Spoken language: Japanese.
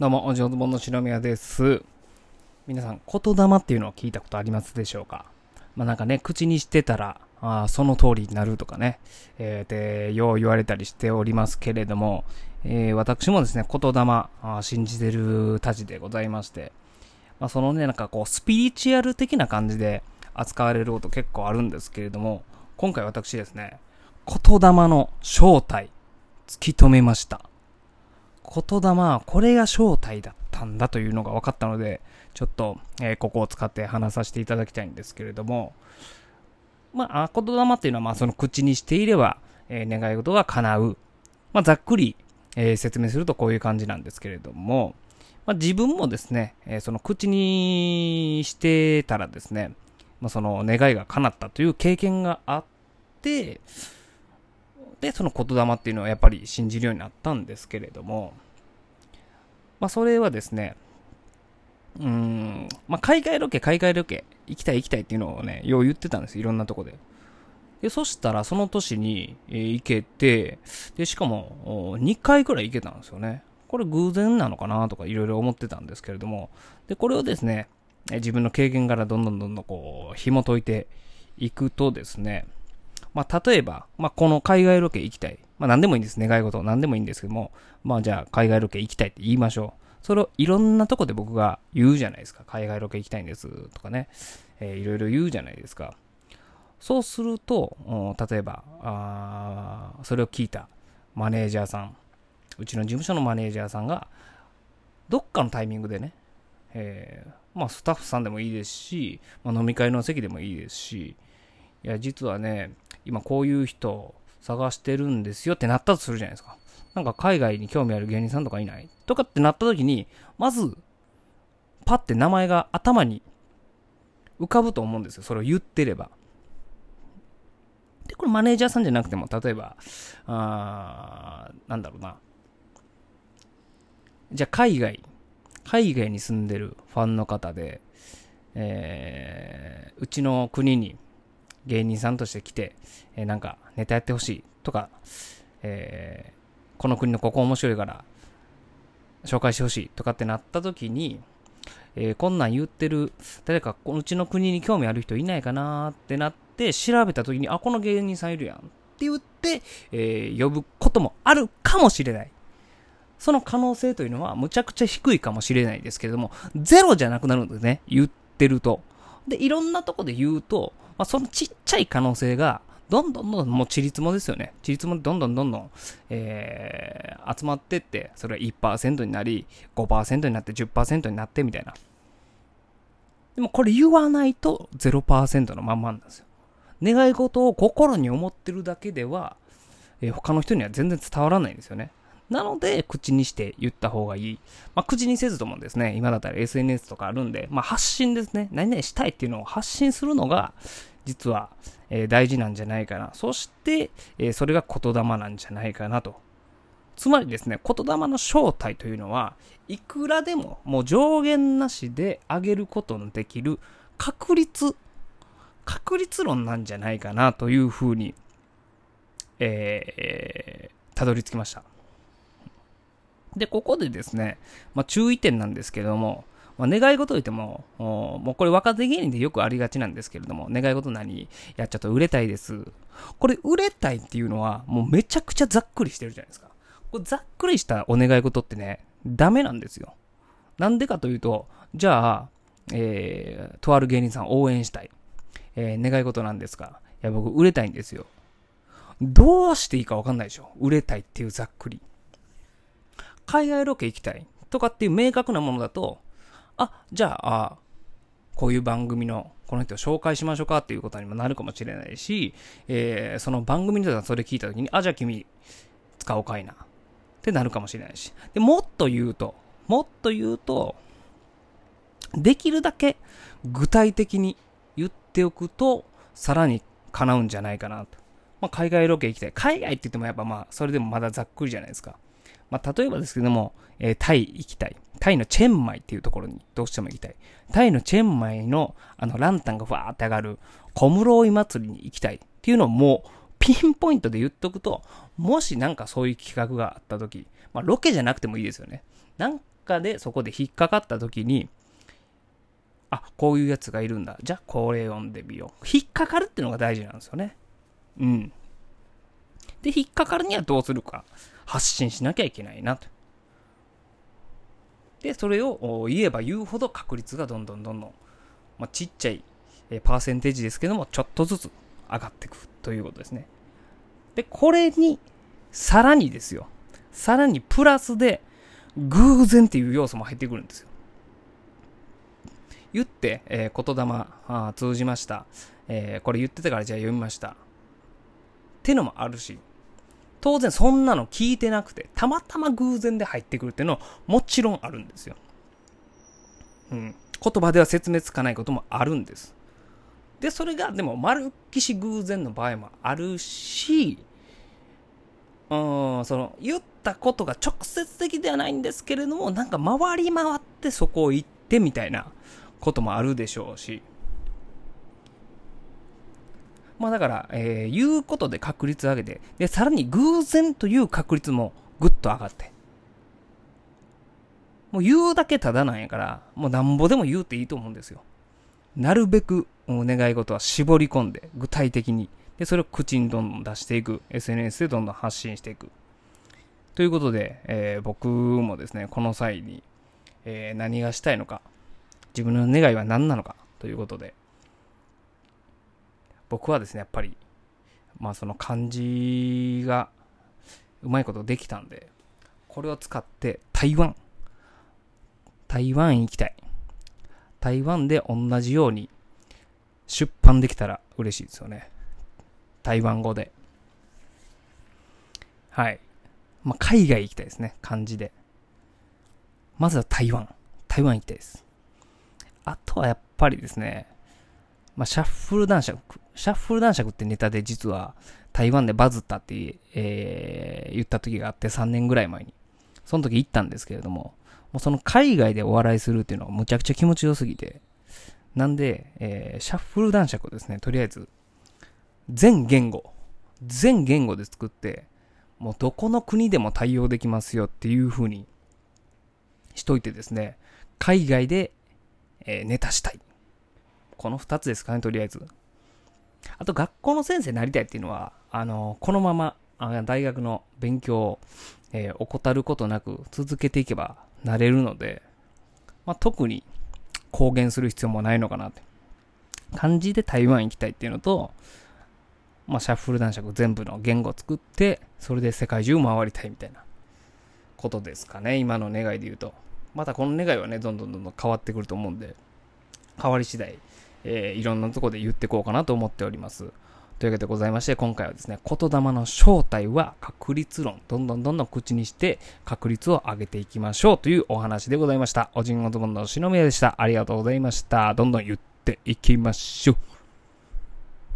どうも、お上手本の白宮です。皆さん、言霊っていうのを聞いたことありますでしょうか？まあなんかね、口にしてたら、あその通りになるとかね、えー、で、よう言われたりしておりますけれども、えー私もですね、言霊、あ信じてるたちでございまして、まあそのね、なんかこう、スピリチュアル的な感じで扱われること結構あるんですけれども、今回私ですね、言霊の正体、突き止めました。言霊これが正体だったんだというのが分かったので、ちょっと、えーここを使って話させていただきたいんですけれども、まあ、言霊っていうのは、まあ、その口にしていれば、えー願い事が叶う。まあ、ざっくり、えー説明するとこういう感じなんですけれども、まあ、自分もですね、えその口にしてたらですね、まあ、その願いが叶ったという経験があって、で、その言霊っていうのはやっぱり信じるようになったんですけれども、まあ、それはですね、うん、まあ、海外ロケ、海外ロケ、行きたい行きたいっていうのをね、よう言ってたんです、いろんなとこで。で、そしたら、その年に、え行けて、で、しかも、2回くらい行けたんですよね。これ偶然なのかなとかいろいろ思ってたんですけれども、で、これをですね、自分の経験からどんどんどんどんこう、紐解いていくとですね、まあ、例えば、まあ、この海外ロケ行きたい。まあ、何でもいいんです。願い事。何でもいいんですけども、まあ、じゃあ、海外ロケ行きたいって言いましょう。それをいろんなとこで僕が言うじゃないですか。海外ロケ行きたいんです。とかね。えーいろいろ言うじゃないですか。そうすると、例えば、それを聞いたマネージャーさん、うちの事務所のマネージャーさんが、どっかのタイミングでね、えーまあ、スタッフさんでもいいですし、まあ、飲み会の席でもいいですし、いや、実はね、今こういう人探してるんですよってなったとするじゃないですか。なんか海外に興味ある芸人さんとかいないとかってなった時に、まず、パッて名前が頭に浮かぶと思うんですよ。それを言ってれば。で、これマネージャーさんじゃなくても、例えば、あーなんだろうな。じゃあ海外、海外に住んでるファンの方で、えーうちの国に芸人さんとして来て、えーなんかネタやってほしいとか、えーこの国のここ面白いから紹介してほしいとかってなった時に、えーこんなん言ってる誰かこのうちの国に興味ある人いないかなってなって調べた時にあこの芸人さんいるやんって言って、えー呼ぶこともあるかもしれない。その可能性というのはむちゃくちゃ低いかもしれないですけれどもゼロじゃなくなるんですね言ってると。でいろんなとこで言うと、まあ、そのちっちゃい可能性がどんどんどんどんもうちりつもですよね。ちりつもどんどんどんどん、えー集まってって、それが1%になり、5%になって10%になってみたいな。でもこれ言わないと0%のまんまなんですよ。願い事を心に思ってるだけでは、えー他の人には全然伝わらないんですよね。なので、口にして言った方がいい。まあ、口にせずともですね、今だったら SNS とかあるんで、まあ、発信ですね。何々したいっていうのを発信するのが、実は、えー大事なんじゃないかな。そして、えーそれが言霊なんじゃないかなと。つまりですね、言霊の正体というのは、いくらでも、もう上限なしで上げることのできる確率、確率論なんじゃないかなというふうに、えー、たどり着きました。で、ここでですね、まあ、注意点なんですけども、まあ、願い事といっても、もうこれ若手芸人でよくありがちなんですけれども、願い事何？いや、ちょっと売れたいです。これ、売れたいっていうのは、もうめちゃくちゃざっくりしてるじゃないですか。これざっくりしたお願い事ってね、ダメなんですよ。なんでかというと、じゃあ、えー、とある芸人さん応援したい。えー、願い事なんですかいや、僕、売れたいんですよ。どうしていいかわかんないでしょ売れたいっていうざっくり。海外ロケ行きたいとかっていう明確なものだと、あ、じゃあ、こういう番組のこの人を紹介しましょうかっていうことにもなるかもしれないし、えーその番組のそれ聞いたときに、あ、じゃあ君、使おうかいな。ってなるかもしれないし。で、もっと言うと、もっと言うと、できるだけ具体的に言っておくと、さらに叶うんじゃないかなと。まあ、海外ロケ行きたい。海外って言ってもやっぱまあ、それでもまだざっくりじゃないですか。まあ、例えばですけども、えータイ行きたい。タイのチェンマイっていうところにどうしても行きたい。タイのチェンマイのあのランタンがふわーって上がる小室井祭りに行きたいっていうのをもうピンポイントで言っとくと、もしなんかそういう企画があった時、まあロケじゃなくてもいいですよね。なんかでそこで引っかかった時に、あ、こういうやつがいるんだ。じゃあこれ読んでみよう。引っかかるっていうのが大事なんですよね。うん。で、引っかかるにはどうするか。発信しなきゃいけないなと。で、それを言えば言うほど確率がどんどんどんどん、まあ、ちっちゃい、パーセンテージですけども、ちょっとずつ上がっていくということですね。で、これに、さらにですよ。さらにプラスで、偶然っていう要素も入ってくるんですよ。言って、えー、言霊あ通じました。えー、これ言ってたからじゃあ読みました。ってのもあるし、当然そんなの聞いてなくて、たまたま偶然で入ってくるっていうのはもちろんあるんですよ。うん。言葉では説明つかないこともあるんです。で、それがでも丸っきし偶然の場合もあるし、うん、その、言ったことが直接的ではないんですけれども、なんか回り回ってそこを行ってみたいなこともあるでしょうし、まあだから、えー、言うことで確率上げて、で、さらに偶然という確率もぐっと上がって。もう言うだけただなんやから、もうなんぼでも言うていいと思うんですよ。なるべくお願い事は絞り込んで、具体的に。で、それを口にどんどん出していく。SNS でどんどん発信していく。ということで、えー、僕もですね、この際に、えー、何がしたいのか、自分の願いは何なのかということで、僕はですね、やっぱり、まあその漢字がうまいことできたんで、これを使って台湾、台湾行きたい。台湾で同じように出版できたら嬉しいですよね。台湾語で。はい。まあ、海外行きたいですね。漢字で。まずは台湾。台湾行きたいです。あとはやっぱりですね、まあ、シャッフル男爵。シャッフル男爵ってネタで実は台湾でバズったって、えー、言った時があって3年ぐらい前に。その時行ったんですけれども、もうその海外でお笑いするっていうのがむちゃくちゃ気持ちよすぎて、なんで、えー、シャッフル男爵をですね、とりあえず、全言語、全言語で作って、もうどこの国でも対応できますよっていう風にしといてですね、海外で、えー、ネタしたい。この二つですかね、とりあえず。あと、学校の先生になりたいっていうのは、あの、このまま、あ大学の勉強を、えー、怠ることなく続けていけばなれるので、まあ、特に公言する必要もないのかなって。漢字で台湾行きたいっていうのと、まあ、シャッフル男爵全部の言語を作って、それで世界中回りたいみたいなことですかね。今の願いで言うと。またこの願いはね、どんどんどんどん変わってくると思うんで、変わり次第、えー、いろんなとこで言ってこうかなと思っております。というわけでございまして、今回はですね、言霊の正体は確率論。どんどんどんどん口にして確率を上げていきましょうというお話でございました。おじんごとぼんの篠宮でした。ありがとうございました。どんどん言っていきましょう。